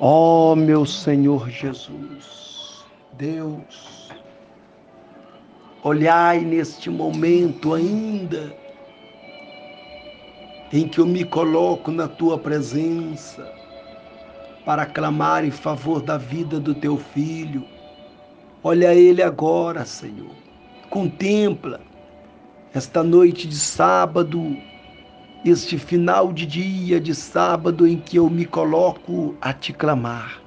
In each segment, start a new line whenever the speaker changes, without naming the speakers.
Ó oh, meu Senhor Jesus, Deus, olhai neste momento ainda em que eu me coloco na tua presença para clamar em favor da vida do teu filho. Olha ele agora, Senhor. Contempla esta noite de sábado este final de dia de sábado em que eu me coloco a te clamar.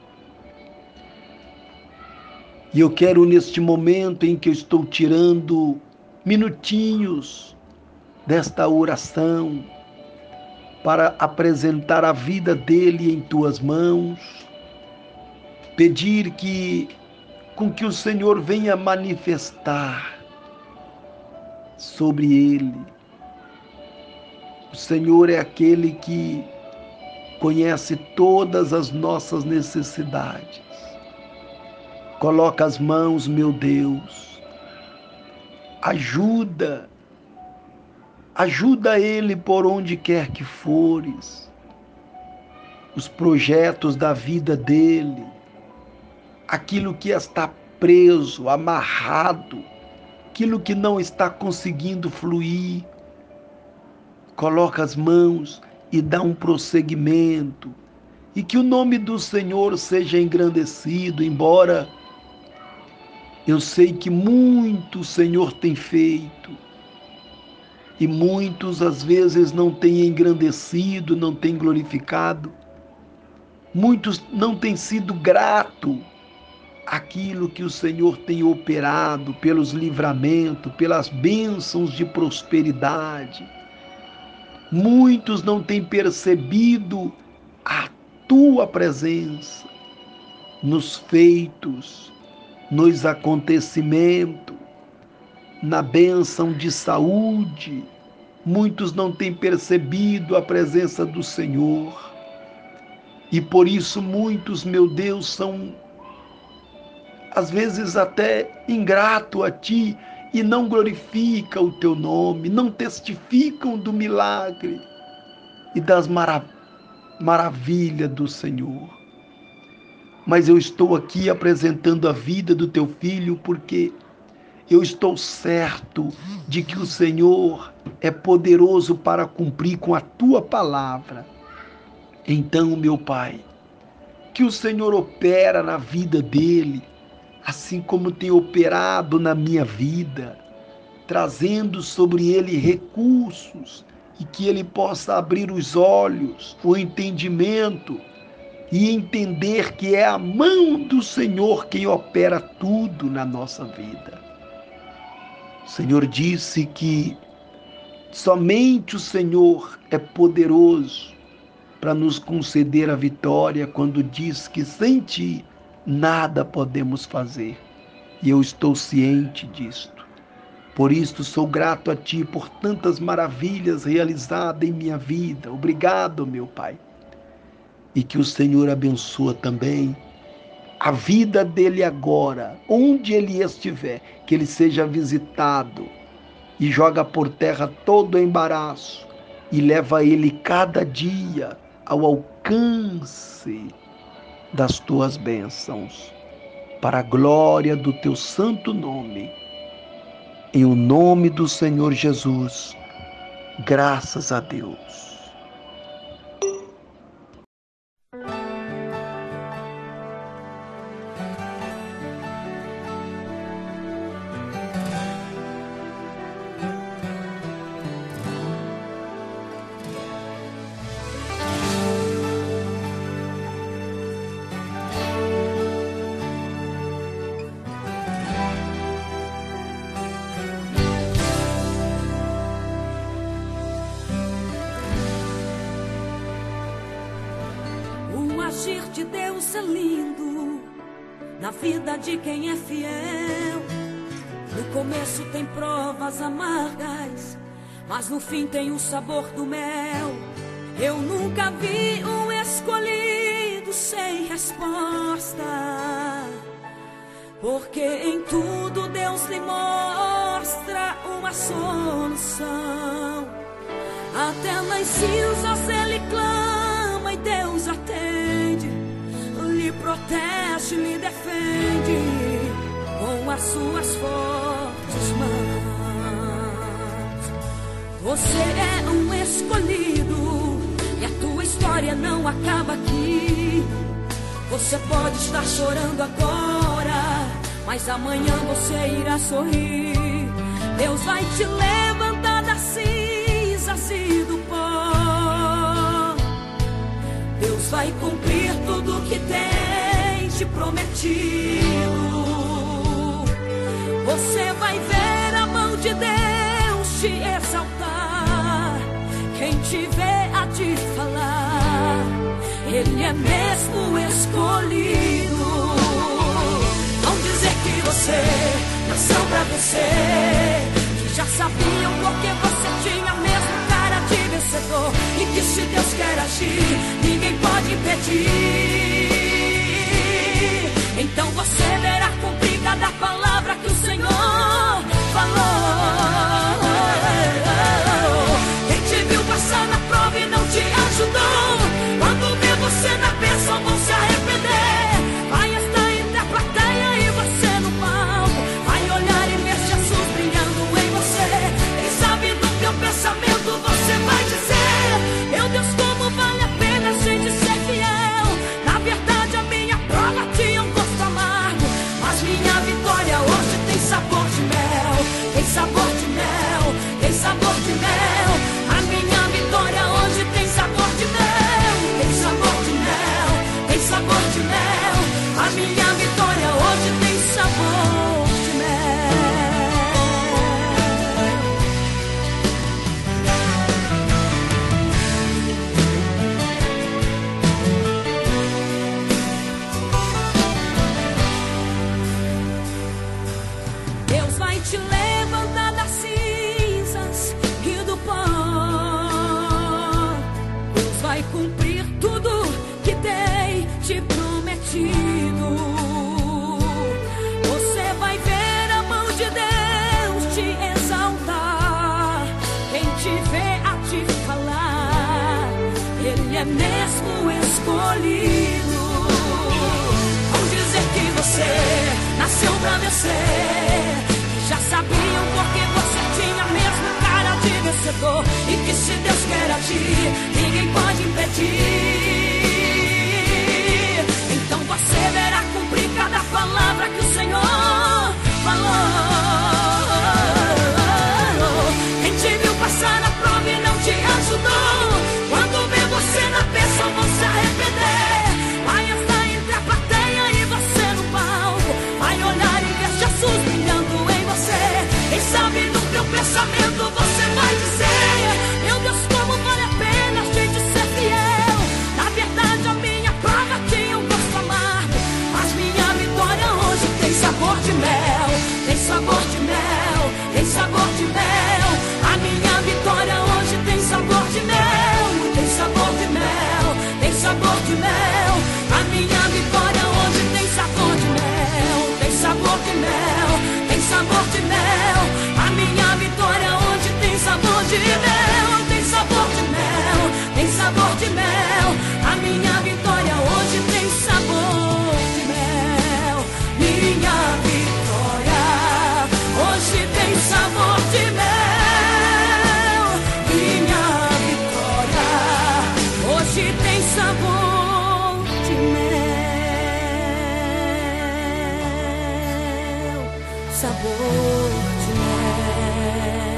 E eu quero, neste momento em que eu estou tirando minutinhos desta oração, para apresentar a vida dele em tuas mãos, pedir que com que o Senhor venha manifestar sobre ele o Senhor é aquele que conhece todas as nossas necessidades. Coloca as mãos, meu Deus. Ajuda. Ajuda ele por onde quer que fores. Os projetos da vida dele. Aquilo que está preso, amarrado, aquilo que não está conseguindo fluir coloca as mãos e dá um prosseguimento. E que o nome do Senhor seja engrandecido, embora eu sei que muito o Senhor tem feito. E muitos às vezes não têm engrandecido, não têm glorificado. Muitos não têm sido grato aquilo que o Senhor tem operado pelos livramentos, pelas bênçãos de prosperidade Muitos não têm percebido a tua presença nos feitos, nos acontecimentos, na bênção de saúde. Muitos não têm percebido a presença do Senhor. E por isso muitos, meu Deus, são às vezes até ingrato a ti e não glorifica o teu nome, não testificam do milagre e das marav maravilhas do Senhor. Mas eu estou aqui apresentando a vida do teu filho porque eu estou certo de que o Senhor é poderoso para cumprir com a tua palavra. Então, meu Pai, que o Senhor opera na vida dele assim como tem operado na minha vida, trazendo sobre ele recursos e que ele possa abrir os olhos, o entendimento e entender que é a mão do Senhor quem opera tudo na nossa vida. O Senhor disse que somente o Senhor é poderoso para nos conceder a vitória quando diz que sem ti nada podemos fazer. E eu estou ciente disto. Por isto sou grato a Ti por tantas maravilhas realizadas em minha vida. Obrigado, meu Pai. E que o Senhor abençoe também a vida dele agora, onde ele estiver, que ele seja visitado e joga por terra todo o embaraço e leva ele cada dia ao alcance das tuas bênçãos, para a glória do teu santo nome. Em o nome do Senhor Jesus, graças a Deus.
Agir de Deus é lindo na vida de quem é fiel. No começo tem provas amargas, mas no fim tem o sabor do mel. Eu nunca vi um escolhido sem resposta, porque em tudo Deus lhe mostra uma solução. Até nas cinzas ele clama suas fortes mãos. Você é um escolhido e a tua história não acaba aqui. Você pode estar chorando agora, mas amanhã você irá sorrir. Deus vai te levantar das cinzas e do pó. Deus vai cumprir tudo o que tem te prometido. te exaltar, quem te vê a te falar, ele é mesmo escolhido. Vão dizer que você nasceu pra você, que já sabiam porque você tinha mesmo cara de vencedor, e que se Deus quer agir, ninguém pode impedir. Então você verá cumprida da palavra que o Senhor falou. mesmo escolhido. Vão dizer que você nasceu pra vencer. Já sabiam porque você tinha mesmo cara de vencedor. E que se Deus quer agir, ninguém pode impedir. tonight.